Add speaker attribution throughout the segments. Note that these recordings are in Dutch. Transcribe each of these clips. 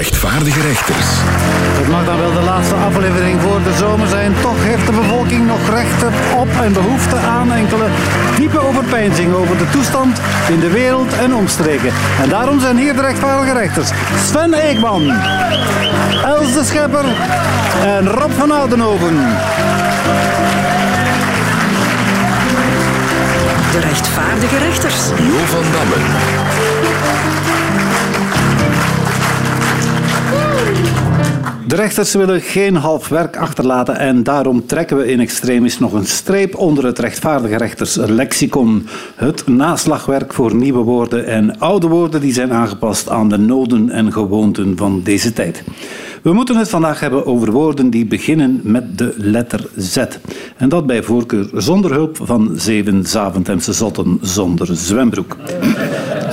Speaker 1: rechtvaardige rechters.
Speaker 2: Het mag dan wel de laatste aflevering voor de zomer zijn. Toch heeft de bevolking nog rechten op en behoefte aan enkele diepe overpeinzing over de toestand in de wereld en omstreken. En daarom zijn hier de rechtvaardige rechters Sven Eekman, Els de Schepper en Rob van Oudenhoven.
Speaker 3: De rechtvaardige rechters.
Speaker 1: Jo van Damme.
Speaker 2: De rechters willen geen half werk achterlaten en daarom trekken we in extremis nog een streep onder het rechtvaardige rechters lexicon. Het naslagwerk voor nieuwe woorden en oude woorden die zijn aangepast aan de noden en gewoonten van deze tijd. We moeten het vandaag hebben over woorden die beginnen met de letter Z. En dat bij voorkeur zonder hulp van zeven Zaventemse zotten zonder zwembroek.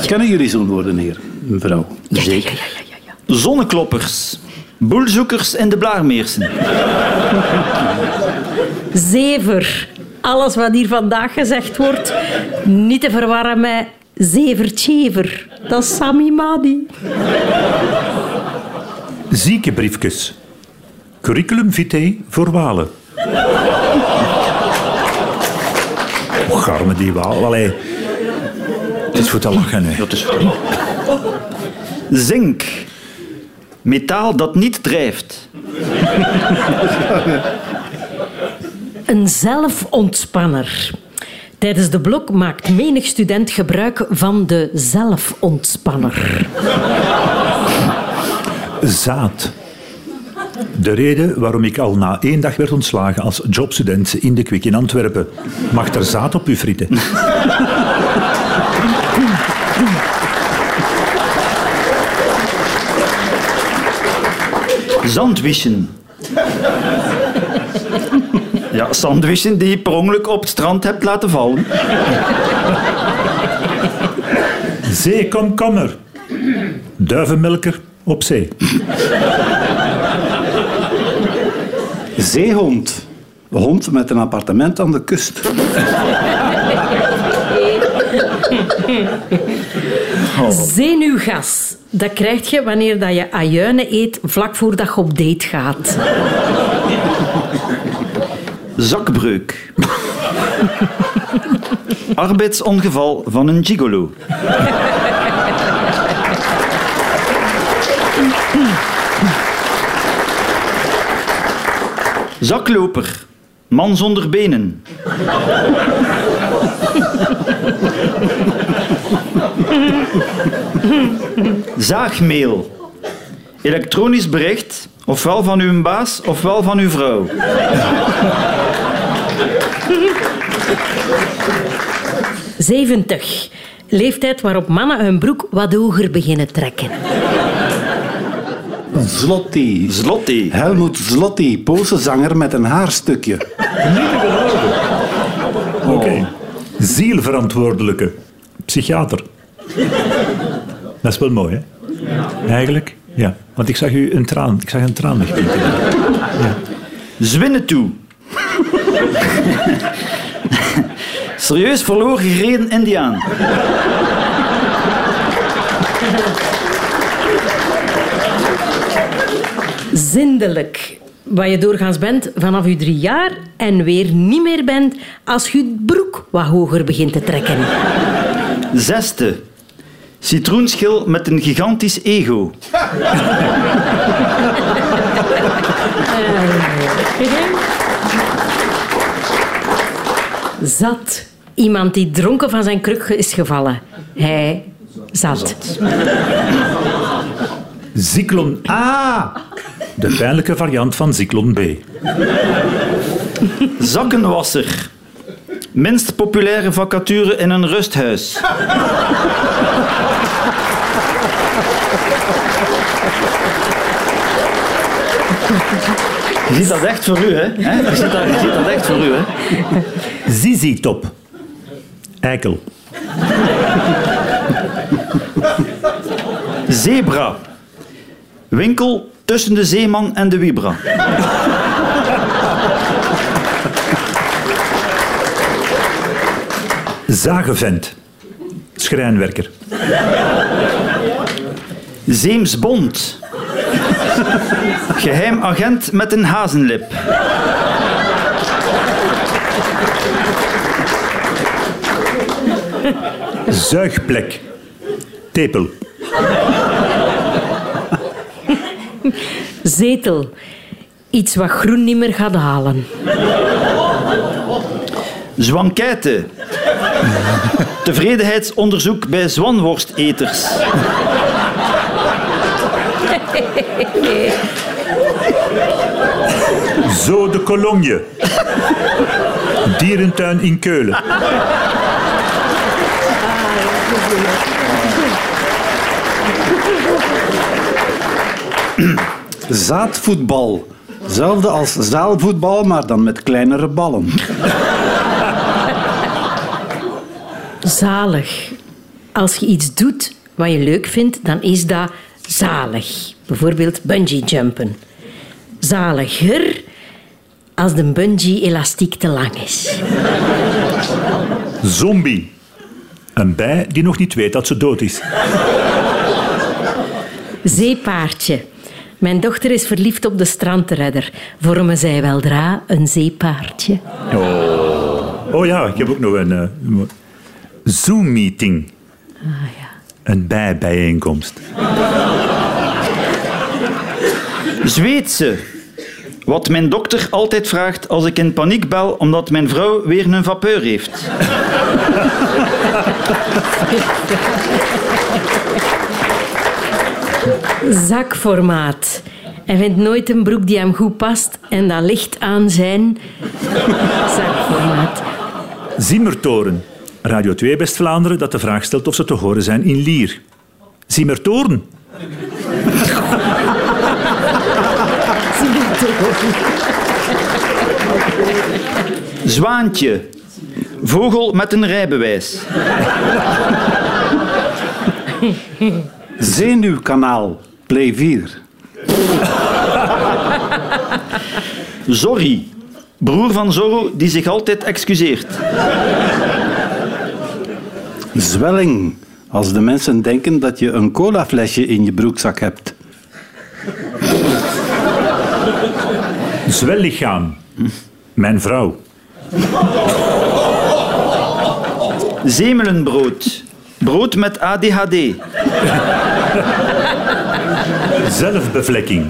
Speaker 2: Kennen jullie zo'n woorden, heer, mevrouw?
Speaker 4: Zeker. Zonnekloppers, boelzoekers en de blaarmeersen.
Speaker 5: Zever. Alles wat hier vandaag gezegd wordt, niet te verwarren met zevertjever. Dat is Sami Madi.
Speaker 6: Ziekenbriefjes. Curriculum vitae voor Walen. Och, garme die Waal. Allee. Het is voor te lachen, hè.
Speaker 4: Dat is goed. Zink. Metaal dat niet drijft.
Speaker 5: Een zelfontspanner. Tijdens de blok maakt menig student gebruik van de zelfontspanner.
Speaker 6: Zaad. De reden waarom ik al na één dag werd ontslagen als jobstudent in de Kwik in Antwerpen. Mag er zaad op uw frieten?
Speaker 4: Zandwischen. Ja, zandwischen die je per ongeluk op het strand hebt laten vallen.
Speaker 6: Zeekomkommer. Duivenmelker op zee.
Speaker 2: Zeehond. Hond met een appartement aan de kust.
Speaker 5: Zenuwgas. Dat krijg je wanneer dat je ajuinen eet vlak voordat je op date gaat.
Speaker 4: Zakbreuk. Arbeidsongeval van een gigolo. Zakloper. Man zonder benen. Zaagmeel. Elektronisch bericht, ofwel van uw baas ofwel van uw vrouw.
Speaker 5: Zeventig. Leeftijd waarop mannen hun broek wat hoger beginnen trekken.
Speaker 2: Zloty.
Speaker 4: Zloty.
Speaker 2: Helmoet Zloty, Poolse zanger met een haarstukje.
Speaker 6: Oké. Zielverantwoordelijke. Psychiater. Dat is wel mooi, hè? Eigenlijk, ja. Want ik zag u een traan, ik zag een traan.
Speaker 4: Zwinnen toe. Serieus verloren gereden Indiaan.
Speaker 5: Zindelijk. Wat je doorgaans bent vanaf je drie jaar en weer niet meer bent als je je broek wat hoger begint te trekken.
Speaker 4: Zesde. Citroenschil met een gigantisch ego.
Speaker 5: Zat. Iemand die dronken van zijn kruk is gevallen. Hij zat.
Speaker 6: Zyklon A. De pijnlijke variant van Zyklon B.
Speaker 4: Zakkenwasser. Minst populaire vacature in een rusthuis. Je ziet dat echt voor u, hè? Je, ziet dat, je ziet dat echt voor u, hè?
Speaker 6: Zizi-top. Eikel.
Speaker 4: Zebra. Winkel tussen de zeeman en de wibra.
Speaker 6: Zagevent. Schrijnwerker.
Speaker 4: Zeemsbond. Geheim agent met een hazenlip.
Speaker 6: Zuigplek. Tepel.
Speaker 5: Zetel. Iets wat groen niet meer gaat halen.
Speaker 4: Zwankijte. Tevredenheidsonderzoek bij zwanworsteters.
Speaker 6: Zo de Cologne. Dierentuin in Keulen.
Speaker 2: Zaadvoetbal. Hetzelfde als zaalvoetbal, maar dan met kleinere ballen.
Speaker 5: Zalig. Als je iets doet wat je leuk vindt, dan is dat zalig. Bijvoorbeeld bungee jumpen. Zaliger als de bungee-elastiek te lang is.
Speaker 6: Zombie. Een bij die nog niet weet dat ze dood is.
Speaker 5: Zeepaardje. Mijn dochter is verliefd op de strandredder. Vormen zij weldra een zeepaardje?
Speaker 6: Oh ja, ik heb ook nog een... eh, Zoom-meeting. Een bijbijeenkomst.
Speaker 4: Zweedse. Wat mijn dokter altijd vraagt als ik in paniek bel omdat mijn vrouw weer een vapeur heeft.
Speaker 5: Zakformaat. Hij vindt nooit een broek die hem goed past en dat ligt aan zijn zakformaat.
Speaker 6: Zimmertoren. Radio 2 West-Vlaanderen dat de vraag stelt of ze te horen zijn in Lier. Zimmertoren.
Speaker 4: Zwaantje. Vogel met een rijbewijs.
Speaker 2: Zenuwkanaal. Play 4.
Speaker 4: Zorry. Broer van Zorro die zich altijd excuseert.
Speaker 2: Zwelling. Als de mensen denken dat je een colaflesje in je broekzak hebt.
Speaker 6: Zwellichaam. Mijn vrouw.
Speaker 4: Zemelenbrood. Brood met ADHD.
Speaker 6: Zelfbevlekking.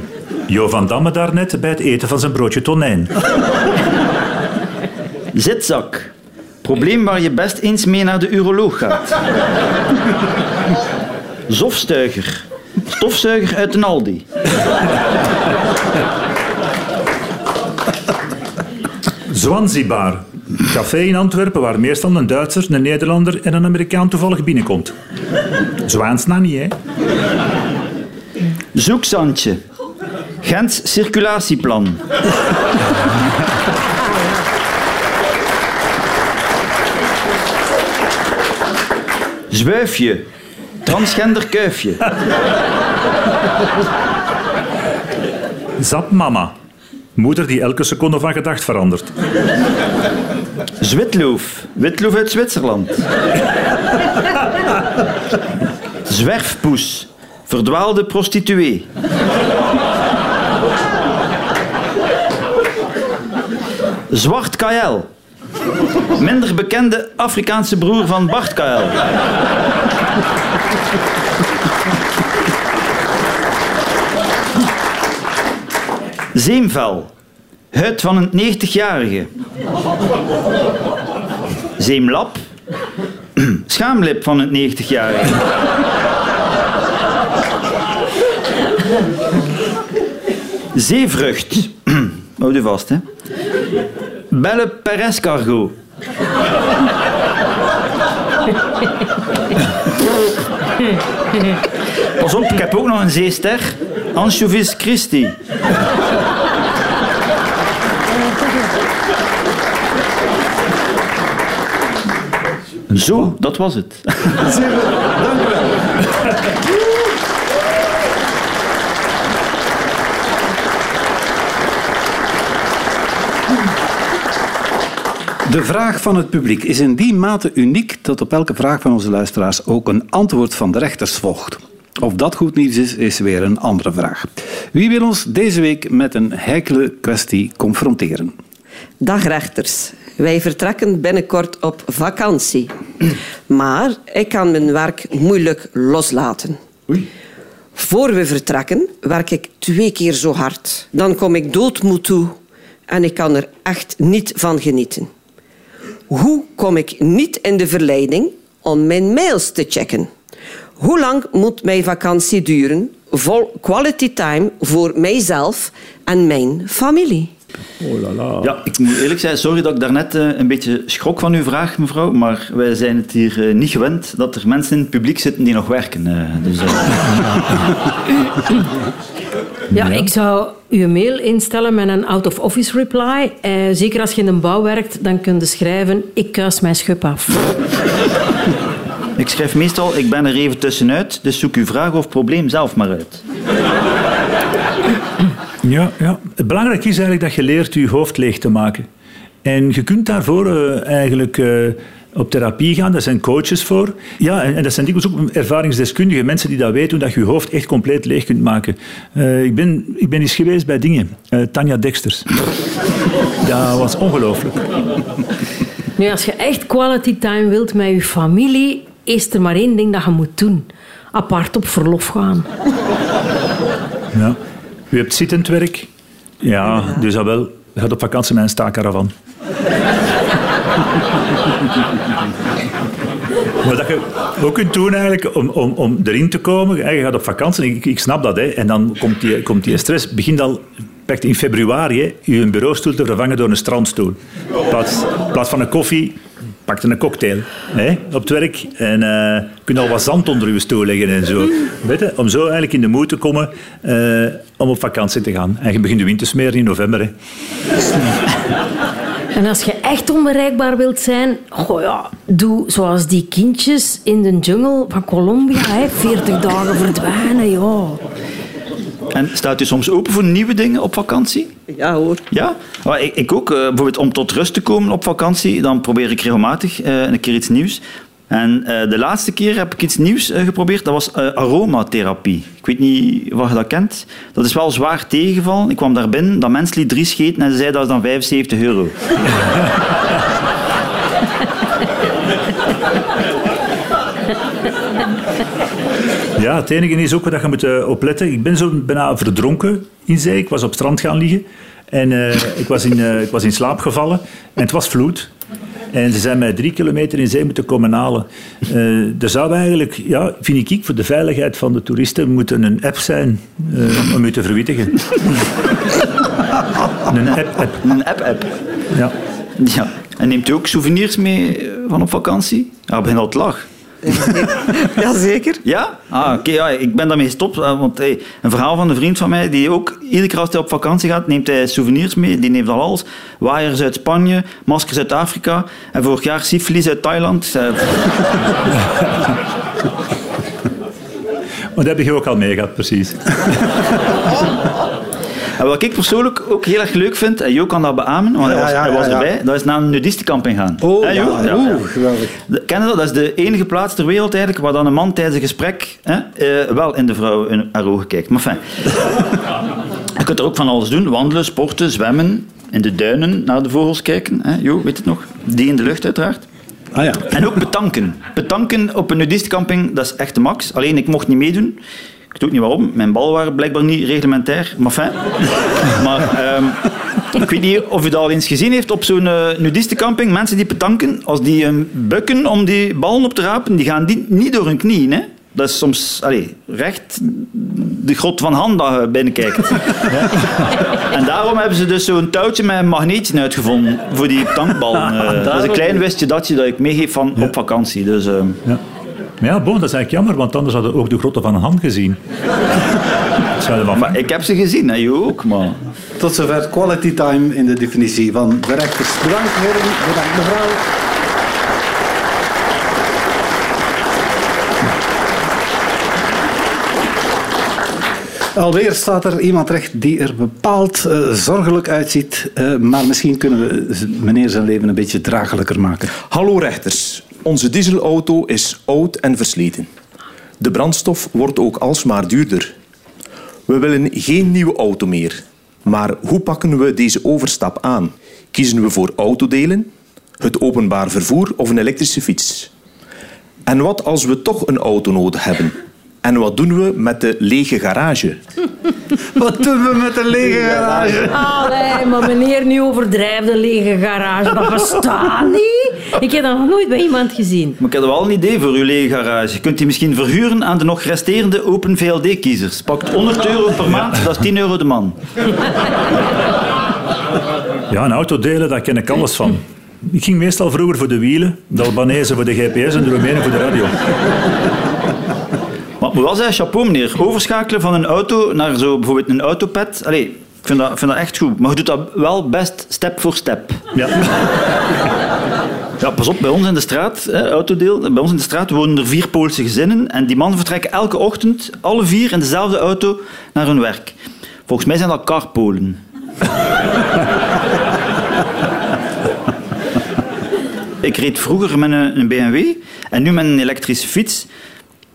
Speaker 6: Jo van Damme daarnet bij het eten van zijn broodje tonijn.
Speaker 4: Zitzak. Probleem waar je best eens mee naar de uroloog gaat. Zofstuiger. Stofzuiger uit een Aldi.
Speaker 6: Zwanzibar. Café in Antwerpen waar meestal een Duitser, een Nederlander en een Amerikaan toevallig binnenkomt. Zwaansna niet, hè?
Speaker 4: Zoekzandje. Gents circulatieplan. Zwijfje. Transgender kuifje.
Speaker 6: Zapmama. Moeder die elke seconde van gedacht verandert.
Speaker 4: Zwitloof. Witloof uit Zwitserland. Zwerfpoes. Verdwaalde prostituee. Zwart Kael. Minder bekende Afrikaanse broer van Bart Kael. Zeemvel. Huid van een 90-jarige. Zeemlap. Schaamlip van een 90-jarige. Zeevrucht. Houd u vast, hè. Belle Perescargot. Pas op, ik heb ook nog een zeester. Anchovis Christi. Zo, dat was het.
Speaker 2: De vraag van het publiek is in die mate uniek dat op elke vraag van onze luisteraars ook een antwoord van de rechters volgt. Of dat goed nieuws is, is weer een andere vraag. Wie wil ons deze week met een heikele kwestie confronteren?
Speaker 7: Dag rechters. Wij vertrekken binnenkort op vakantie. Maar ik kan mijn werk moeilijk loslaten. Voor we vertrekken werk ik twee keer zo hard. Dan kom ik doodmoe toe en ik kan er echt niet van genieten. Hoe kom ik niet in de verleiding om mijn mails te checken? Hoe lang moet mijn vakantie duren vol quality time voor mijzelf en mijn familie?
Speaker 4: Ja, ik moet eerlijk zijn, sorry dat ik daarnet eh, een beetje schrok van uw vraag, mevrouw, maar wij zijn het hier eh, niet gewend dat er mensen in het publiek zitten die nog werken. eh, Dus,
Speaker 5: Ja, ik zou uw mail instellen met een out-of-office reply. Eh, zeker als je in een bouw werkt, dan kun je schrijven ik kuis mijn schub af.
Speaker 4: ik schrijf meestal, ik ben er even tussenuit, dus zoek uw vraag of probleem zelf maar uit.
Speaker 6: Ja, ja. Het belangrijke is eigenlijk dat je leert je hoofd leeg te maken. En je kunt daarvoor eh, eigenlijk eh, op therapie gaan. Daar zijn coaches voor. Ja, en, en dat zijn dikwijls ook ervaringsdeskundigen. Mensen die dat weten, hoe dat je je hoofd echt compleet leeg kunt maken. Eh, ik, ben, ik ben eens geweest bij dingen. Tanja Dexters. dat was ongelooflijk.
Speaker 5: Nu, als je echt quality time wilt met je familie, is er maar één ding dat je moet doen. Apart op verlof gaan.
Speaker 6: Ja. U hebt zittend werk. Ja, dus dat wel. Je gaat op vakantie met een staakkaravan. Wat dat je ook kunt doen eigenlijk om, om, om erin te komen, je gaat op vakantie, ik, ik snap dat, hè, en dan komt die, komt die stress. Begin al in februari hè, je een bureaustoel te vervangen door een strandstoel. In plaats, in plaats van een koffie, pak een cocktail hè, op het werk en eh, je kunt al wat zand onder je stoel leggen en zo. Weet om zo eigenlijk in de moed te komen eh, om op vakantie te gaan. En je begint de wind te smeren in november. Hè.
Speaker 5: En als je echt onbereikbaar wilt zijn, goh ja, doe zoals die kindjes in de jungle van Colombia. Hè, 40 dagen verdwijnen, ja.
Speaker 4: En staat u soms open voor nieuwe dingen op vakantie?
Speaker 7: Ja hoor.
Speaker 4: Ja, maar ik, ik ook. eh, bijvoorbeeld om tot rust te komen op vakantie, dan probeer ik regelmatig eh, een keer iets nieuws. En eh, de laatste keer heb ik iets nieuws geprobeerd, dat was aromatherapie. Ik weet niet of je dat kent. Dat is wel zwaar tegengevallen. Ik kwam daar binnen, dat mens liet drie scheten en ze zei dat is dan 75 euro.
Speaker 6: Ja, het enige is ook dat je moet eh, opletten. Ik ben zo bijna verdronken in zee. Ik was op het strand gaan liggen. En eh, ik, was in, eh, ik was in slaap gevallen. En het was vloed. En ze zijn mij drie kilometer in zee moeten komen halen. Eh, er zou eigenlijk, ja, vind ik, voor de veiligheid van de toeristen moeten een app zijn om u te verwittigen. een app-app.
Speaker 4: Een app-app.
Speaker 6: Ja.
Speaker 4: Ja. En neemt u ook souvenirs mee van op vakantie? Ja, ik begin al te lachen.
Speaker 7: Jazeker.
Speaker 4: Ja? Ah, oké. ja, ik ben daarmee gestopt. eh, Want hey, een verhaal van een vriend van mij, die ook iedere keer als hij op vakantie gaat, neemt hij souvenirs mee. Die neemt al alles. Waaiers uit Spanje, maskers uit Afrika. En vorig jaar syfilis uit Thailand. Eh,
Speaker 6: Maar dat heb je ook al mee gehad, precies.
Speaker 4: En wat ik persoonlijk ook heel erg leuk vind, en Jo kan dat beamen, want hij was,
Speaker 2: ja,
Speaker 4: hij was
Speaker 2: ja, ja.
Speaker 4: erbij, dat is naar een nudistencamping gaan.
Speaker 2: Oh,
Speaker 4: Hè, Jo?
Speaker 2: ja, oeh, geweldig.
Speaker 4: Ken je dat? Dat is de enige plaats ter wereld eigenlijk waar dan een man tijdens een gesprek hè, eh, wel in de vrouw in haar ogen kijkt. Maar fijn. Je kunt er ook van alles doen. Wandelen, sporten, zwemmen, in de duinen naar de vogels kijken. Hè? Jo, weet het nog? Die in de lucht uiteraard.
Speaker 2: Ah ja.
Speaker 4: En ook betanken. Betanken op een nudistencamping, dat is echt de max. Alleen, ik mocht niet meedoen. Ik weet ook niet waarom. Mijn ballen waren blijkbaar niet reglementair. Maar fijn. Maar ehm, ik weet niet of u dat al eens gezien heeft op zo'n eh, nudistencamping. Mensen die betanken, als die eh, bukken om die ballen op te rapen, die gaan die niet door hun knieën. Hè? Dat is soms allee, recht de grot van hand dat je binnenkijkt. En daarom hebben ze dus zo'n touwtje met een magneetje uitgevonden voor die tankballen. Eh, dat is een klein wistje datje dat ik meegeef van op vakantie. Dus, eh,
Speaker 6: Ja. Maar ja, bon, dat is eigenlijk jammer, want anders hadden we ook de grotten van een hand gezien. Van-
Speaker 4: maar ik heb ze gezien, hè, je ook. Maar...
Speaker 2: Tot zover quality time in de definitie van de rechters. Bedankt heren, bedankt mevrouw. Alweer staat er iemand recht die er bepaald eh, zorgelijk uitziet. eh, maar misschien kunnen we meneer zijn leven een beetje draaglijker maken.
Speaker 8: Hallo rechters. Onze dieselauto is oud en versleten. De brandstof wordt ook alsmaar duurder. We willen geen nieuwe auto meer. Maar hoe pakken we deze overstap aan? Kiezen we voor autodelen, het openbaar vervoer of een elektrische fiets? En wat als we toch een auto nodig hebben? En wat doen we met de lege garage?
Speaker 2: Wat doen we met een lege garage?
Speaker 5: Allee, maar meneer, nu overdrijft de lege garage. Dat bestaat niet. Ik heb dat nog nooit bij iemand gezien.
Speaker 4: Maar ik heb wel een idee voor uw lege garage. Kunt u misschien verhuren aan de nog resterende Open VLD-kiezers? Pakt 100 euro per maand, dat is 10 euro de man.
Speaker 6: Ja, een auto delen, daar ken ik alles van. Ik ging meestal vroeger voor de wielen, de Albanese voor de GPS en de Roemenen voor de radio.
Speaker 4: Maar moet wel zeggen, chapeau meneer. Overschakelen van een auto naar zo bijvoorbeeld een autopad. Allee, ik vind dat, ik vind dat echt goed. Maar je doet dat wel best step voor step.
Speaker 6: Ja.
Speaker 4: Ja, pas op, bij ons in de straat, hè, autodeel, bij ons in de straat wonen er vier Poolse gezinnen en die mannen vertrekken elke ochtend, alle vier in dezelfde auto, naar hun werk. Volgens mij zijn dat carpolen. ik reed vroeger met een, BMW en nu met een elektrische fiets.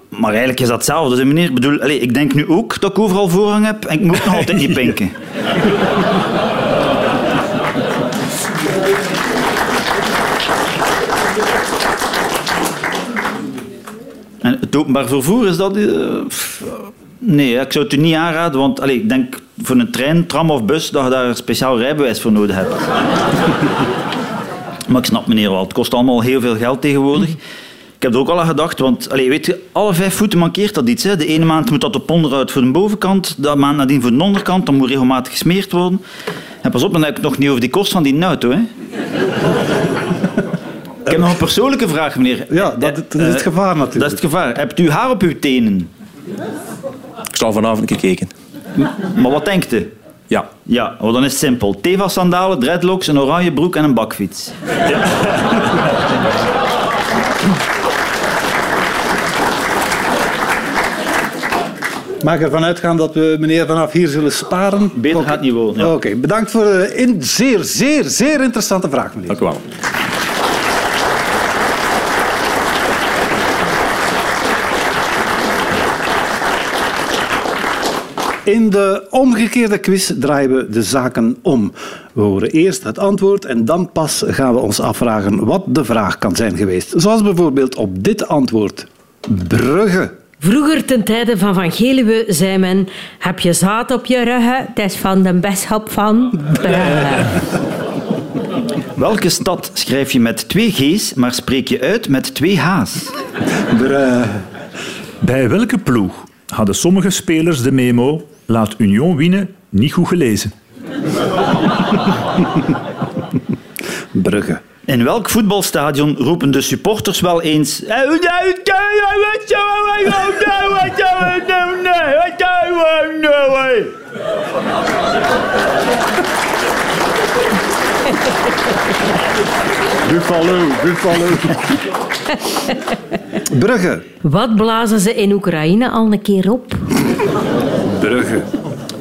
Speaker 4: Maar eigenlijk is dat hetzelfde, hè, meneer. Ik bedoel, allez, ik denk nu ook dat ik overal voorrang heb en ik moet nog altijd niet pinken. Het openbaar vervoer, is dat... eh, nee, ik zou het u niet aanraden, want allez, ik denk voor een trein, tram of bus dat je daar een speciaal rijbewijs voor nodig hebt. maar ik snap meneer wel, het kost allemaal heel veel geld tegenwoordig. Ik heb er ook al aan gedacht, want allez, weet je, alle vijf voeten mankeert dat iets. Hè. De ene maand moet dat op onderhoud voor de bovenkant, de maand nadien voor de onderkant, dan moet regelmatig gesmeerd worden. En pas op, dan heb ik nog niet over die kost van die auto. Hè. Ik heb nog een persoonlijke vraag, meneer.
Speaker 2: Ja, dat, dat is het
Speaker 4: Eh,
Speaker 2: gevaar natuurlijk.
Speaker 4: Dat is het gevaar. Hebt u haar op uw tenen?
Speaker 8: Ik zal vanavond een keer kijken.
Speaker 4: Maar wat denkt u?
Speaker 8: Ja.
Speaker 4: Ja, wel, dan is het simpel. Teva-sandalen, dreadlocks, een oranje broek en een bakfiets.
Speaker 2: Mag ik ervan uitgaan dat we meneer vanaf hier zullen sparen?
Speaker 4: Beter
Speaker 2: Oké.
Speaker 4: gaat niet worden, ja.
Speaker 2: Oké, bedankt voor de in zeer, zeer, zeer interessante vraag, meneer.
Speaker 8: Dank u wel.
Speaker 2: In de omgekeerde quiz draaien we de zaken om. We horen eerst het antwoord en dan pas gaan we ons afvragen wat de vraag kan zijn geweest. Zoals bijvoorbeeld op dit antwoord. Brugge.
Speaker 5: Vroeger, ten tijde van Van Geluwe, zei men... Heb je zaad op je ruggen? Het is van de bisschop van Brugge.
Speaker 4: Welke stad schrijf je met twee G's, maar spreek je uit met twee H's?
Speaker 2: Brugge.
Speaker 6: Bij welke ploeg hadden sommige spelers de memo Laat Union winnen niet goed gelezen?
Speaker 2: Brugge.
Speaker 4: In welk voetbalstadion roepen de supporters wel eens...
Speaker 2: Buffalo, Buffalo. Brugge.
Speaker 5: Wat blazen ze in Oekraïne al een keer op?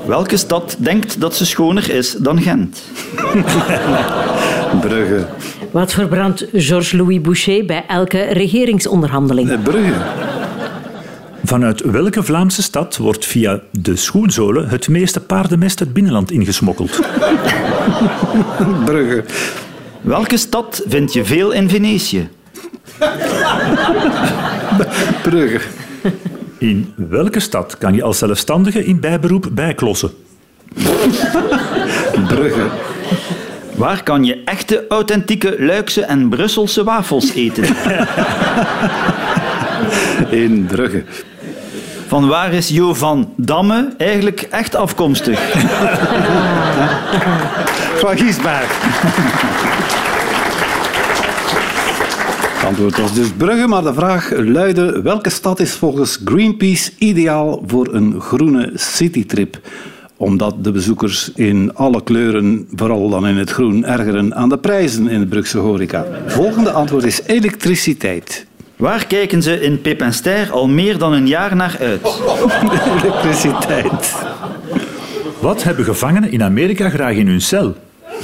Speaker 4: Welke stad denkt dat ze schoner is dan Gent?
Speaker 2: Brugge.
Speaker 5: Wat verbrandt Georges-Louis Boucher bij elke regeringsonderhandeling?
Speaker 2: Eh, Brugge.
Speaker 6: Vanuit welke Vlaamse stad wordt via de schoenzolen het meeste paardenmest het binnenland ingesmokkeld?
Speaker 2: Brugge.
Speaker 4: Welke stad vind je veel in Venetië?
Speaker 2: Brugge.
Speaker 6: In welke stad kan je als zelfstandige in bijberoep bijklossen?
Speaker 2: Brugge.
Speaker 4: Waar kan je echte, authentieke Luikse en Brusselse wafels eten?
Speaker 2: In Brugge.
Speaker 4: Van waar is Jo van Damme eigenlijk echt afkomstig?
Speaker 2: Van Giesberg. Het antwoord was dus Brugge, maar de vraag luidde: welke stad is volgens Greenpeace ideaal voor een groene citytrip? Omdat de bezoekers in alle kleuren, vooral dan in het groen, ergeren aan de prijzen in de Brugse horeca. Volgende antwoord is elektriciteit.
Speaker 4: Waar kijken ze in Pip en Ster al meer dan een jaar naar uit?
Speaker 2: Elektriciteit.
Speaker 6: Wat hebben gevangenen in Amerika graag in hun cel,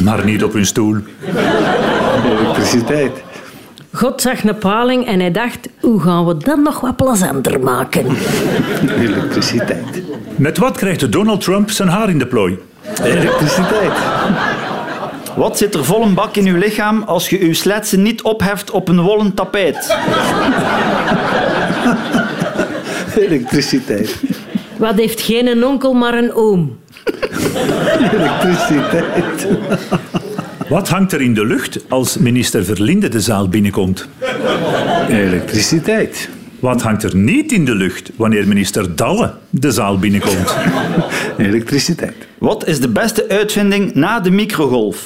Speaker 6: maar niet op hun stoel?
Speaker 2: Elektriciteit.
Speaker 5: God zag een paling en hij dacht, hoe gaan we dat nog wat plezanter maken?
Speaker 2: Elektriciteit.
Speaker 6: Met wat krijgt Donald Trump zijn haar in de plooi?
Speaker 2: Elektriciteit.
Speaker 4: Wat zit er vol een bak in uw lichaam als je uw sletsen niet opheft op een wollen tapijt?
Speaker 2: Elektriciteit.
Speaker 5: Wat heeft geen een onkel, maar een oom?
Speaker 2: Elektriciteit.
Speaker 6: Wat hangt er in de lucht als minister Verlinde de zaal binnenkomt?
Speaker 2: Elektriciteit.
Speaker 6: Wat hangt er niet in de lucht wanneer minister Dalle de zaal binnenkomt?
Speaker 2: Elektriciteit.
Speaker 4: Wat is de beste uitvinding na de microgolf?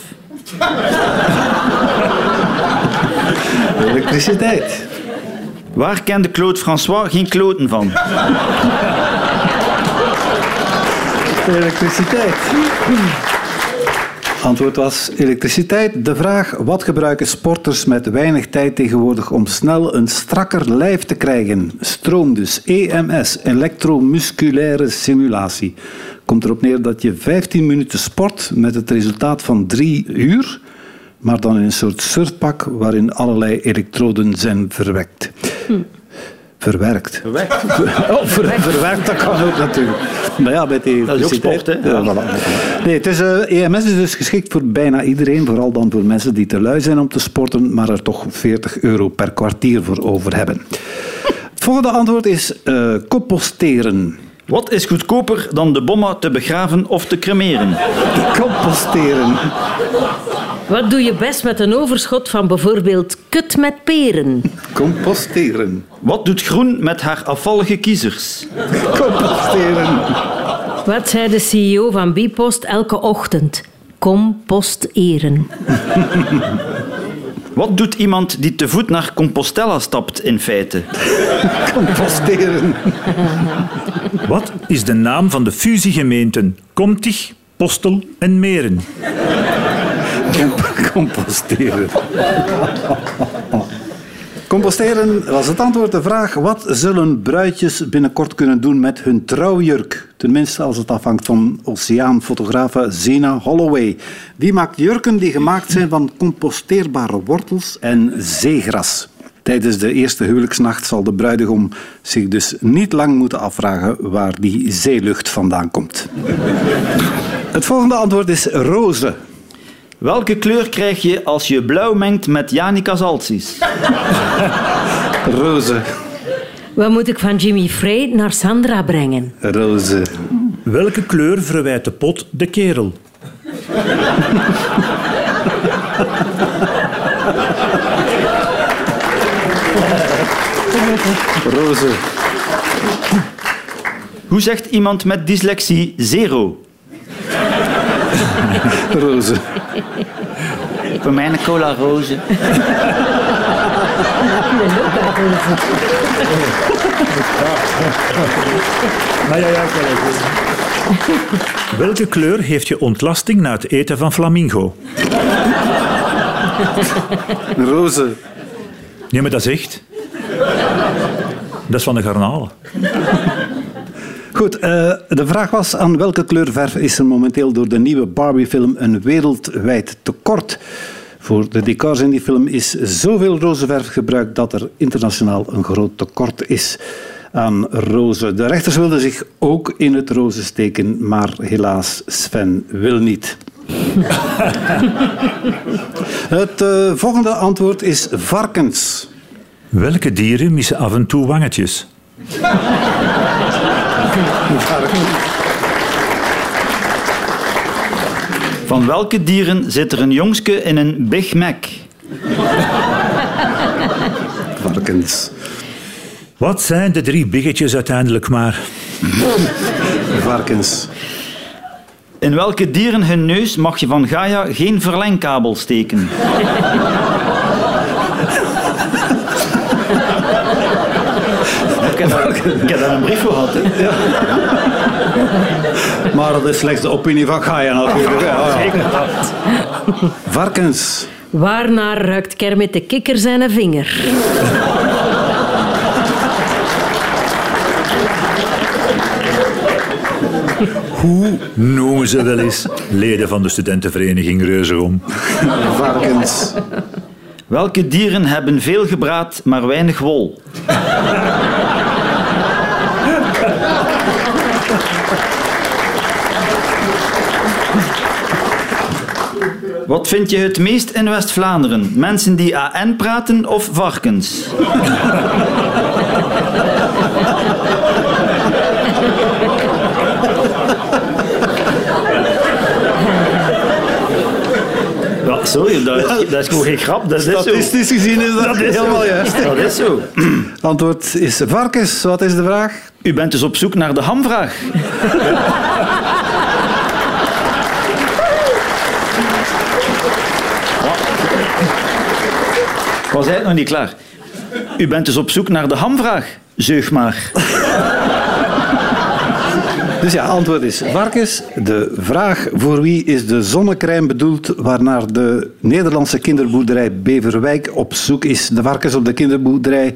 Speaker 2: Elektriciteit.
Speaker 4: Waar kende Claude François geen kloten van?
Speaker 2: Elektriciteit. Antwoord was elektriciteit. De vraag, wat gebruiken sporters met weinig tijd tegenwoordig om snel een strakker lijf te krijgen? Stroom dus, EMS, elektromusculaire simulatie. Komt erop neer dat je 15 minuten sport met het resultaat van 3 uur, maar dan in een soort surfpak waarin allerlei elektroden zijn verwekt. Verwerkt.
Speaker 4: Verwekt.
Speaker 2: Oh, ver- verwerkt, dat kan ook natuurlijk. Maar ja, met die
Speaker 4: Dat is ook sport, hè?
Speaker 2: Ja, voilà. Nee, het is, eh, EMS is dus geschikt voor bijna iedereen, vooral dan voor mensen die te lui zijn om te sporten, maar er toch 40 euro per kwartier voor over hebben. Het volgende antwoord is eh, composteren.
Speaker 4: Wat is goedkoper dan de bomma te begraven of te cremeren?
Speaker 2: Composteren.
Speaker 5: Wat doe je best met een overschot van bijvoorbeeld kut met peren?
Speaker 2: Composteren.
Speaker 4: Wat doet Groen met haar afvallige kiezers?
Speaker 2: Composteren.
Speaker 5: Wat zei de CEO van Bipost elke ochtend? Composteren.
Speaker 4: Wat doet iemand die te voet naar Compostela stapt in feite?
Speaker 2: Composteren.
Speaker 6: Wat is de naam van de fusiegemeenten Comtig, Postel en Meren?
Speaker 2: Com- Composteren. Composteren was het antwoord. De vraag: wat zullen bruidjes binnenkort kunnen doen met hun trouwjurk? Tenminste, als het afhangt van oceaanfotografe Zena Holloway. Die maakt jurken die gemaakt zijn van composteerbare wortels en zeegras. Tijdens de eerste huwelijksnacht zal de bruidegom zich dus niet lang moeten afvragen waar die zeelucht vandaan komt. Het volgende antwoord is roze.
Speaker 4: Welke kleur krijg je als je blauw mengt met Janica Zaltsis?
Speaker 2: Roze.
Speaker 5: Wat moet ik van Jimmy Frey naar Sandra brengen?
Speaker 2: Roze.
Speaker 6: Welke kleur verwijt de pot de kerel?
Speaker 2: Roze.
Speaker 4: Hoe zegt iemand met dyslexie zero?
Speaker 2: Roze.
Speaker 4: Voor mij een cola roze.
Speaker 6: Welke kleur heeft je ontlasting na het eten van flamingo?
Speaker 2: Roze.
Speaker 6: Nee, maar dat is echt. Dat is van de garnalen.
Speaker 2: Goed, eh, de vraag was aan welke kleur verf is er momenteel door de nieuwe Barbie-film een wereldwijd tekort? Voor de decors in die film is zoveel roze verf gebruikt dat er internationaal een groot tekort is aan roze. De rechters wilden zich ook in het roze steken, maar helaas Sven wil niet. het eh, volgende antwoord is varkens.
Speaker 6: Welke dieren missen af en toe wangetjes?
Speaker 4: Van welke dieren zit er een jongske in een Big Mac?
Speaker 2: Varkens.
Speaker 6: Wat zijn de drie biggetjes uiteindelijk maar?
Speaker 2: Varkens.
Speaker 4: In welke dieren hun neus mag je van Gaia geen verlengkabel steken? Heb, daar, ik heb daar een brief voor gehad.
Speaker 2: Maar dat is slechts de opinie van Gaia natuurlijk. Ja, ja. Varkens.
Speaker 5: Waarnaar ruikt Kermit de kikker zijn vinger?
Speaker 6: Hoe noemen ze wel eens leden van de studentenvereniging Reuzegom?
Speaker 2: Varkens.
Speaker 4: Welke dieren hebben veel gebraad, maar weinig wol? Wat vind je het meest in West-Vlaanderen? Mensen die AN praten of varkens? Ja, sorry, dat is, dat is gewoon geen grap. Dat is zo.
Speaker 2: Statistisch gezien is dat,
Speaker 4: Dat is
Speaker 2: helemaal
Speaker 4: zo.
Speaker 2: juist.
Speaker 4: Dat is zo.
Speaker 2: Antwoord is varkens. Wat is de vraag?
Speaker 4: U bent dus op zoek naar de hamvraag. Was eigenlijk nog niet klaar. U bent dus op zoek naar de hamvraag. Zeug maar.
Speaker 2: Dus ja, antwoord is varkens. De vraag voor wie is de zonnecrème bedoeld waarnaar de Nederlandse kinderboerderij Beverwijk op zoek is. De varkens op de kinderboerderij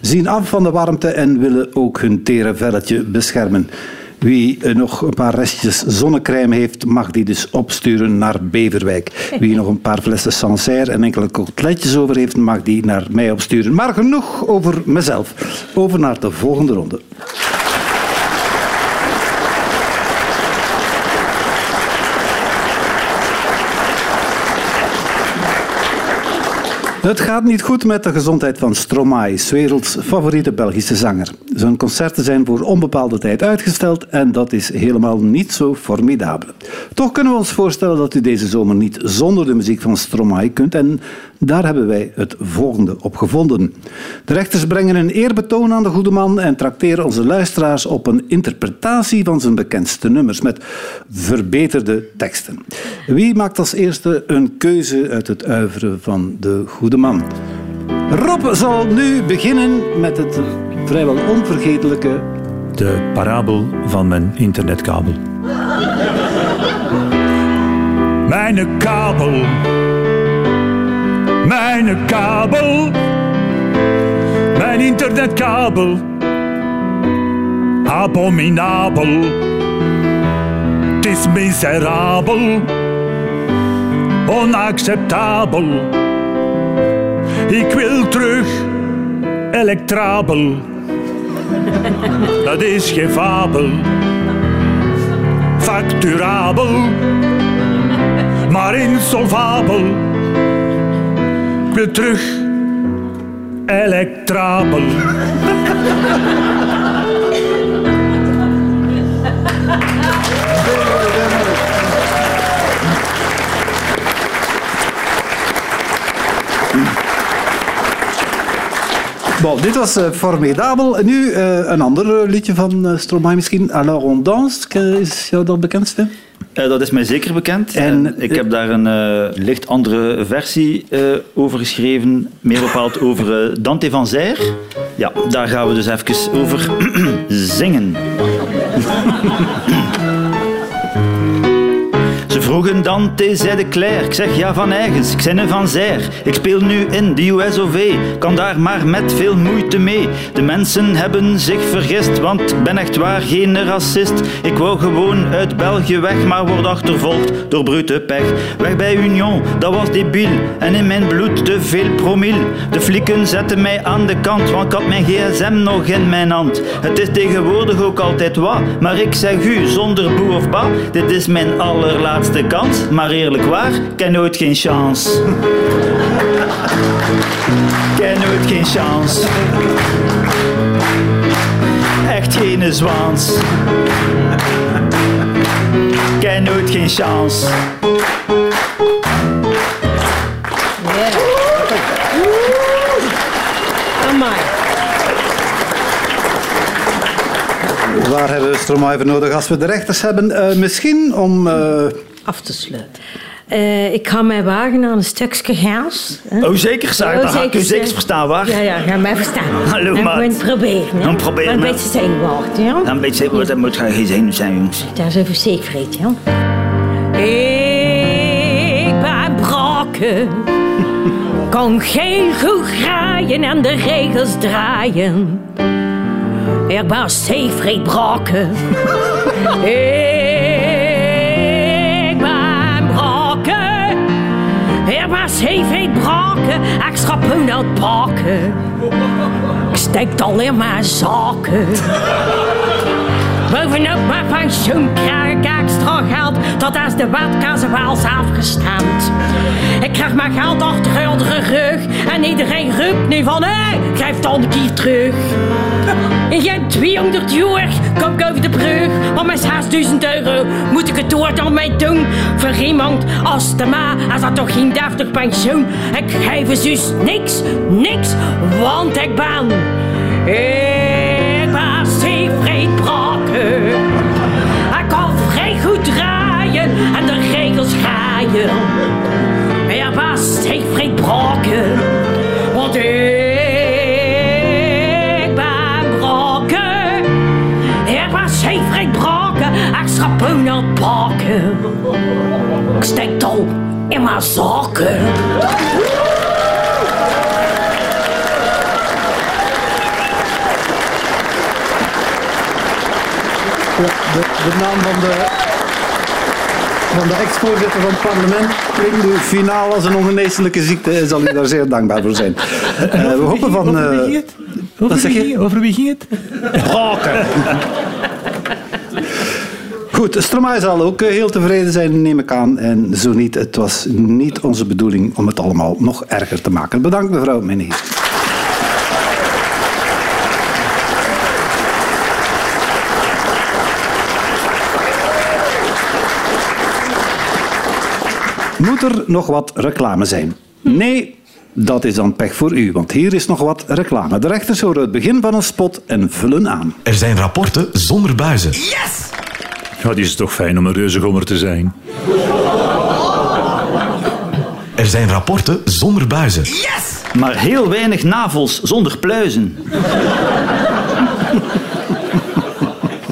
Speaker 2: zien af van de warmte en willen ook hun tere velletje beschermen. Wie eh, nog een paar restjes zonnecrème heeft, mag die dus opsturen naar Beverwijk. Wie nog een paar flessen Sancerre en enkele coteletjes over heeft, mag die naar mij opsturen. Maar genoeg over mezelf. Over naar de volgende ronde. Het gaat niet goed met de gezondheid van Stromae, werelds favoriete Belgische zanger. Zijn concerten zijn voor onbepaalde tijd uitgesteld en dat is helemaal niet zo formidabel. Toch kunnen we ons voorstellen dat u deze zomer niet zonder de muziek van Stromae kunt en daar hebben wij het volgende op gevonden. De rechters brengen een eerbetoon aan de goede man en trakteren onze luisteraars op een interpretatie van zijn bekendste nummers met verbeterde teksten. Wie maakt als eerste een keuze uit het uiveren van de goede man? Rob zal nu beginnen met het vrijwel onvergetelijke
Speaker 6: De parabel van mijn internetkabel. Mijn kabel. Mijn kabel. Mijn internetkabel. Abominabel. Het is miserabel. Onacceptabel. Ik wil terug. Elektrabel. Dat is geen fabel. Facturabel, maar insolvabel. Ik wil terug elektrabel.
Speaker 2: Bon, dit was eh, formidabel. Nu eh, een ander eh, liedje van Stromae misschien. Alors on danse, is jou dat bekend, Sven?
Speaker 4: Dat is mij zeker bekend.
Speaker 2: En-
Speaker 4: ik heb daar een licht andere versie over geschreven. Meer bepaald over Dante van Zijr. Ja, daar gaan we dus even over zingen. Ze vroegen Dante, zei de Claire. Ik zeg ja van eigens, ik een van Zijr. Ik speel nu in de USOV, kan daar maar met veel moeite mee. De mensen hebben zich vergist, want ik ben echt waar geen racist. Ik wou gewoon uit België weg, maar word achtervolgd door brute pech. Weg bij Union, dat was debiel. En in mijn bloed te veel. De flikken zetten mij aan de kant, want ik had mijn gsm nog in mijn hand. Het is tegenwoordig ook altijd wat, maar ik zeg u zonder boe of ba. Dit is mijn allerlaatste kans, maar eerlijk waar, ken nooit geen chance. Ik ken nooit geen chance. Echt geen zwaans. Ik ken nooit geen chance.
Speaker 5: Amai.
Speaker 2: Waar hebben we Stromae voor nodig als we de rechters hebben? Eh, misschien om... eh,
Speaker 5: Af te sluiten. Eh, ik ga mij wagen aan een stukje gaas. hè.
Speaker 4: Oh, zeker, Sarah.
Speaker 5: Oh, zeker,
Speaker 4: zeker
Speaker 5: zeg.
Speaker 4: verstaan, waar?
Speaker 5: Ja, ja, ga mij verstaan.
Speaker 4: Hallo,
Speaker 5: En
Speaker 4: maat.
Speaker 5: proberen. hè.
Speaker 4: Dan probeer
Speaker 5: Maar Een beetje zenuwachtig, ja?
Speaker 4: Dan weet je wat dat moet geen zenuw zijn, jongens.
Speaker 5: Dat is even zekerheid, ja? Ik ben braken. Kon geen goed graaien en de regels draaien. Ik ben Seefried Braken. Ik ben braken. Ik goede extra poen uitpakken. Ik steek alleen maar zaken. Bovenop mijn pensioen krijg ik extra geld. Dat is de wetkasse wel zelf gestemd. Ik krijg mijn geld achter de rug. En iedereen roept nu van, hé, geef dan een keer terug. In geen 200 jaar kom ik over de brug. Maar met 6000 euro moet ik het door dan mee doen. Voor iemand als de ma is dat toch geen deftig pensioen. Ik geef dus niks, niks, want ik ben... Extra poen aan het pakken. Ik steek al in mijn zakken.
Speaker 2: Ja, de, de naam van de, van de ex-voorzitter van het parlement klinkt nu finaal als een ongeneeslijke ziekte zal u daar zeer dankbaar voor zijn. Eh, we hopen van...
Speaker 6: Over wie ging
Speaker 2: eh,
Speaker 6: het? Over,
Speaker 2: wat zeg
Speaker 6: wie
Speaker 2: je?
Speaker 6: ging, over wie ging het?
Speaker 2: Goed, Stromae zal ook eh, heel tevreden zijn, neem ik aan. En zo niet, het was niet onze bedoeling om het allemaal nog erger te maken. Bedankt mevrouw Meneer. Moet er nog wat reclame zijn? Nee, dat is dan pech voor u, want hier is nog wat reclame. De rechters horen het begin van een spot en vullen aan.
Speaker 1: Er zijn rapporten zonder buizen.
Speaker 6: Ja, die is toch fijn om een reuzegommer te zijn.
Speaker 1: Er zijn rapporten zonder buizen.
Speaker 4: Maar heel weinig navels zonder pluizen.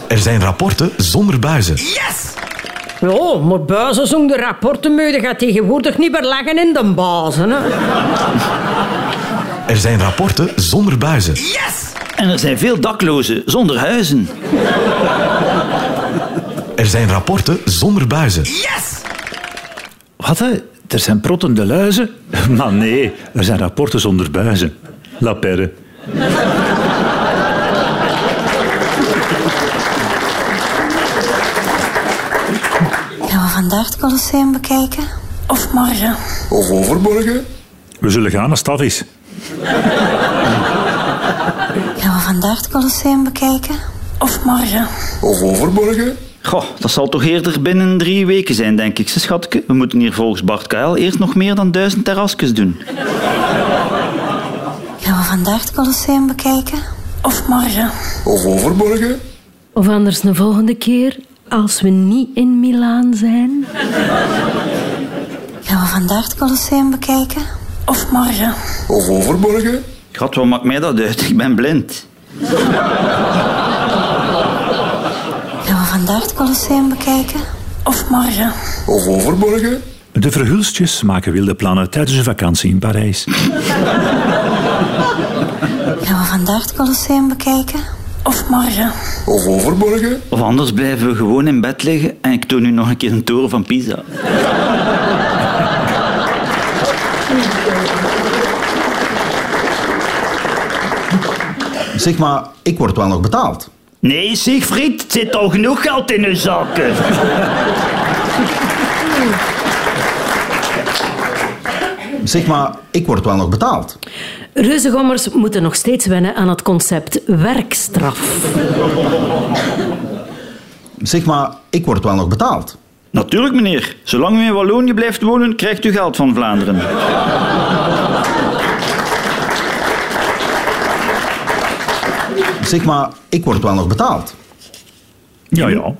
Speaker 1: Er zijn rapporten zonder buizen.
Speaker 5: Ja, maar buizen zonder rapporten moeten gaat tegenwoordig niet meer leggen in de bazen. Hè.
Speaker 1: Er zijn rapporten zonder buizen.
Speaker 4: En er zijn veel daklozen zonder huizen.
Speaker 1: Er zijn rapporten zonder buizen.
Speaker 6: Wat, hè? Er zijn prottende luizen? Maar nee, er zijn rapporten zonder buizen. La perre.
Speaker 9: Gaan we vandaag het Colosseum bekijken? Of morgen?
Speaker 10: Of overmorgen?
Speaker 6: We zullen gaan als het af is.
Speaker 9: Gaan we vandaag het Colosseum bekijken? Of morgen?
Speaker 10: Of overmorgen?
Speaker 4: Goh, dat zal toch eerder binnen drie weken zijn, denk ik, ze schatke. We moeten hier volgens Bart KL eerst nog meer dan duizend terrasjes doen.
Speaker 9: Gaan we vandaag het Colosseum bekijken? Of morgen?
Speaker 10: Of overmorgen?
Speaker 5: Of anders een volgende keer als we niet in Milaan zijn.
Speaker 9: Gaan we vandaag het Colosseum bekijken? Of morgen?
Speaker 10: Of overmorgen?
Speaker 4: God, wat maakt mij dat uit? Ik ben blind.
Speaker 9: Gaan we vandaag het Colosseum bekijken? Of morgen?
Speaker 10: Of overmorgen?
Speaker 6: De verhulstjes maken wilde plannen tijdens hun vakantie in Parijs.
Speaker 9: Gaan we vandaag het Colosseum bekijken? Of morgen?
Speaker 10: Of overmorgen?
Speaker 4: Of anders blijven we gewoon in bed liggen en ik toon u nog een keer een toren van Pisa.
Speaker 11: Zeg maar, ik word wel nog betaald.
Speaker 4: Nee, Siegfried, het zit al genoeg geld in uw zakken.
Speaker 11: Zeg maar, ik word wel nog betaald.
Speaker 5: Reuzegommers moeten nog steeds wennen aan het concept werkstraf.
Speaker 11: Zeg maar, ik word wel nog betaald.
Speaker 4: Natuurlijk, meneer. Zolang u in Wallonië blijft wonen, krijgt u geld van Vlaanderen.
Speaker 11: Zeg maar, ik word wel nog betaald.
Speaker 6: Ja, ja.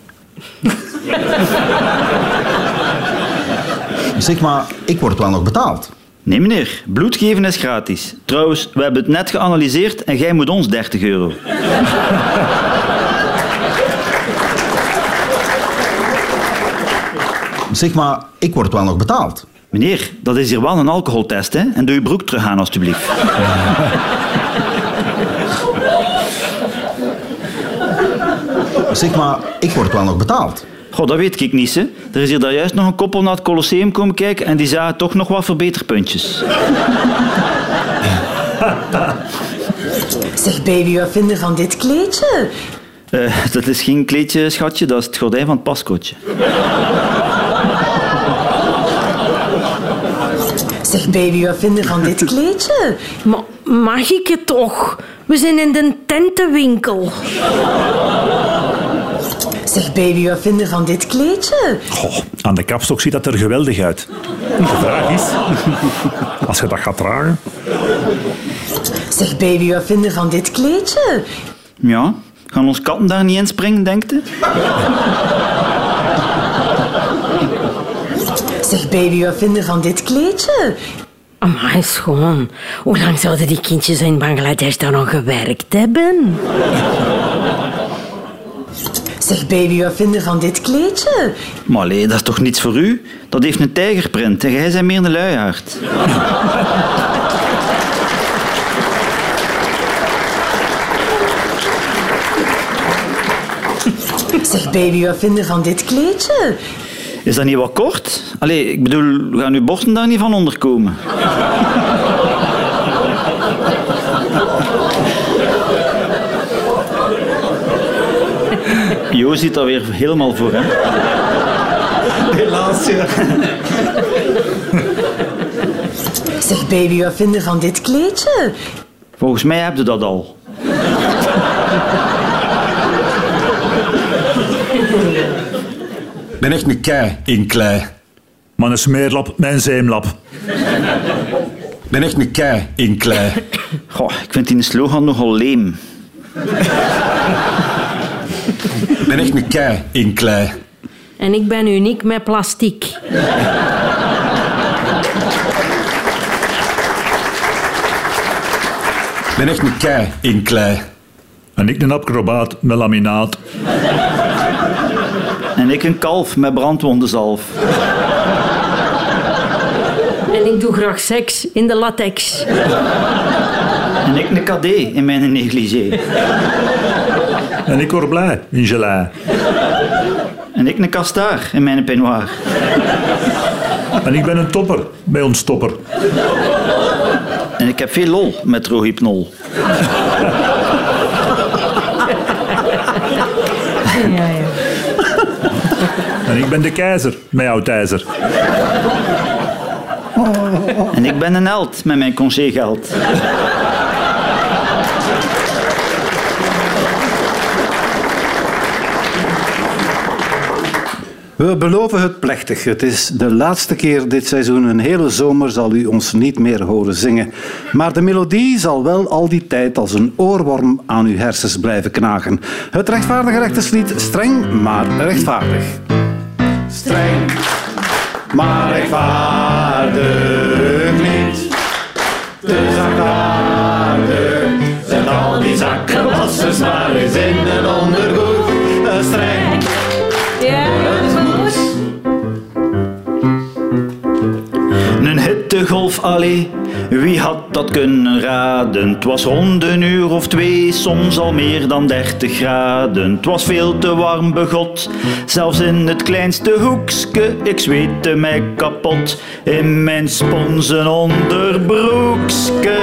Speaker 11: Zeg maar, ik word wel nog betaald.
Speaker 4: Nee, meneer. Bloed geven is gratis. Trouwens, we hebben het net geanalyseerd en jij moet ons 30 euro.
Speaker 11: Zeg maar, ik word wel nog betaald.
Speaker 4: Meneer, dat is hier wel een alcoholtest, hè? En doe je broek terug aan, alstublieft.
Speaker 11: Zeg maar, ik word wel nog betaald.
Speaker 4: Goh, dat weet ik niet. Hè. Er is hier daar juist nog een koppel naar het Colosseum komen kijken en die zagen toch nog wat verbeterpuntjes.
Speaker 3: Zeg baby, wat vind je van dit kleedje?
Speaker 4: Eh, dat is geen kleedje, schatje, dat is het gordijn van het paskootje.
Speaker 3: Zeg baby, wat vind je van dit kleedje?
Speaker 5: Maar mag ik het toch? We zijn in de tentenwinkel.
Speaker 3: Zeg baby, wat vind je van dit kleedje?
Speaker 6: Goh, aan de kapstok ziet dat er geweldig uit. De vraag is, als je dat gaat dragen...
Speaker 3: Zeg baby, wat vind je van dit kleedje?
Speaker 4: Ja, gaan ons katten daar niet in springen, denkt u?
Speaker 3: Zeg baby, wat vind je van dit kleedje?
Speaker 5: Maar schoon. Hoe lang zouden die kindjes in Bangladesh dan nog gewerkt hebben?
Speaker 3: Zeg baby, wat vind je van dit kleedje?
Speaker 4: Maar allee, dat is toch niets voor u? Dat heeft een tijgerprint en jij bent meer een luiaard.
Speaker 3: Zeg baby, wat vind je van dit kleedje?
Speaker 4: Is dat niet wat kort? Allee, ik bedoel, gaan uw borsten daar niet van onderkomen? Jo zit daar weer helemaal voor, hè?
Speaker 2: Helaas, ja.
Speaker 3: Zeg baby, wat vind je van dit kleedje?
Speaker 4: Volgens mij heb je dat al.
Speaker 11: ben echt een kei in klei.
Speaker 6: Maar een smeerlap, mijn zeemlap.
Speaker 11: ben echt een kei in klei.
Speaker 4: Goh, ik vind die slogan nogal leem.
Speaker 11: Ben echt een kei in klei.
Speaker 5: En ik ben uniek met plastic.
Speaker 11: ben echt een kei in klei.
Speaker 6: En ik een acrobaat met laminaat.
Speaker 4: En ik een kalf met brandwondenzalf.
Speaker 5: En ik doe graag seks in de latex.
Speaker 4: En ik een kadé in mijn negligé.
Speaker 6: En ik word blij in gelei.
Speaker 4: En ik een kastaar in mijn peignoir.
Speaker 6: En ik ben een topper bij ons topper.
Speaker 4: En ik heb veel lol met rohypnol.
Speaker 5: Ja, ja.
Speaker 6: En ik ben de keizer met jouw tijzer.
Speaker 4: En ik ben een held met mijn congégeld.
Speaker 2: We beloven het plechtig. Het is de laatste keer dit seizoen. Een hele zomer zal u ons niet meer horen zingen. Maar de melodie zal wel al die tijd als een oorworm aan uw hersens blijven knagen. Het rechtvaardige rechterslied streng, maar rechtvaardig. Streng, maar rechtvaardig niet. Te zachtaardig. Zet al die zakkenwassers maar eens in Een
Speaker 4: hittegolf, allee, wie had dat kunnen raden? Het was rond een uur of twee, soms al meer dan 30 graden. Het was veel te warm, begot, zelfs in het kleinste hoekske. Ik zweette mij kapot in mijn sponsen onderbroekske.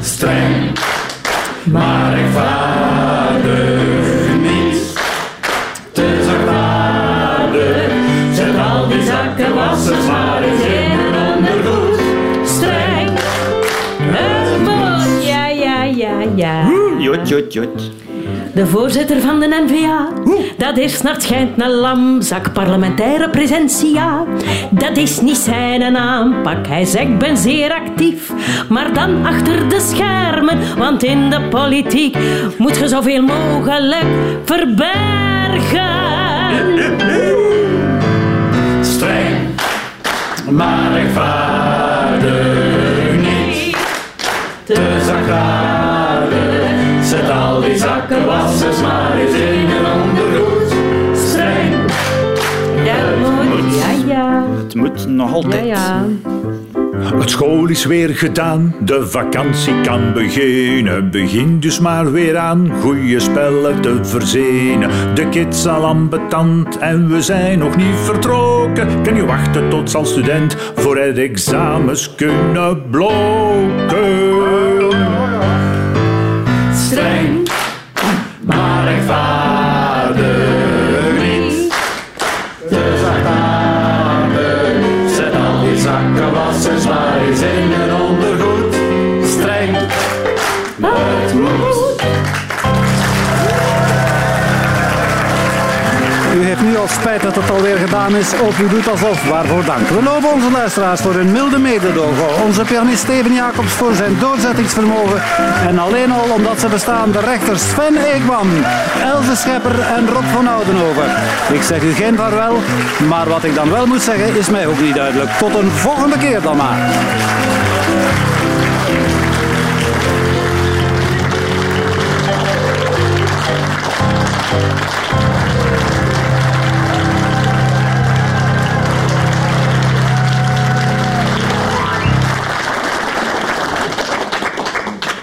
Speaker 2: Streng, maar
Speaker 4: Jot, jot, jot.
Speaker 5: De voorzitter van de NVA, dat is naar het schijnt een lamzak parlementaire presentia. Dat is niet zijn aanpak, hij zegt ik ben zeer actief. Maar dan achter de schermen, want in de politiek moet je zoveel mogelijk verbergen.
Speaker 2: Streng, maar rechtvaardig niet. Te zachtaardig. Al die zakkenwassers maar eens een ondergoed. Streng,
Speaker 5: Dat moet, ja, ja.
Speaker 4: Het moet nog
Speaker 5: Ja,
Speaker 4: altijd.
Speaker 5: ja.
Speaker 6: Het school is weer gedaan, de vakantie kan beginnen. Begin dus maar weer aan, goede spellen te verzinnen. De kids al ambetant en we zijn nog niet vertrokken. Kan je wachten tot als student voor het examens kunnen blokken?
Speaker 12: Maar
Speaker 2: Al spijt dat het alweer gedaan is, of u doet alsof. Waarvoor dank. We lopen onze luisteraars voor hun milde mededogen. Onze pianist Steven Jacobs voor zijn doorzettingsvermogen. En alleen al omdat ze bestaan de rechters Sven Eekman, Else Schepper en Rob van Oudenhoven. Ik zeg u geen vaarwel, maar wat ik dan wel moet zeggen is mij ook niet duidelijk. Tot een volgende keer dan maar.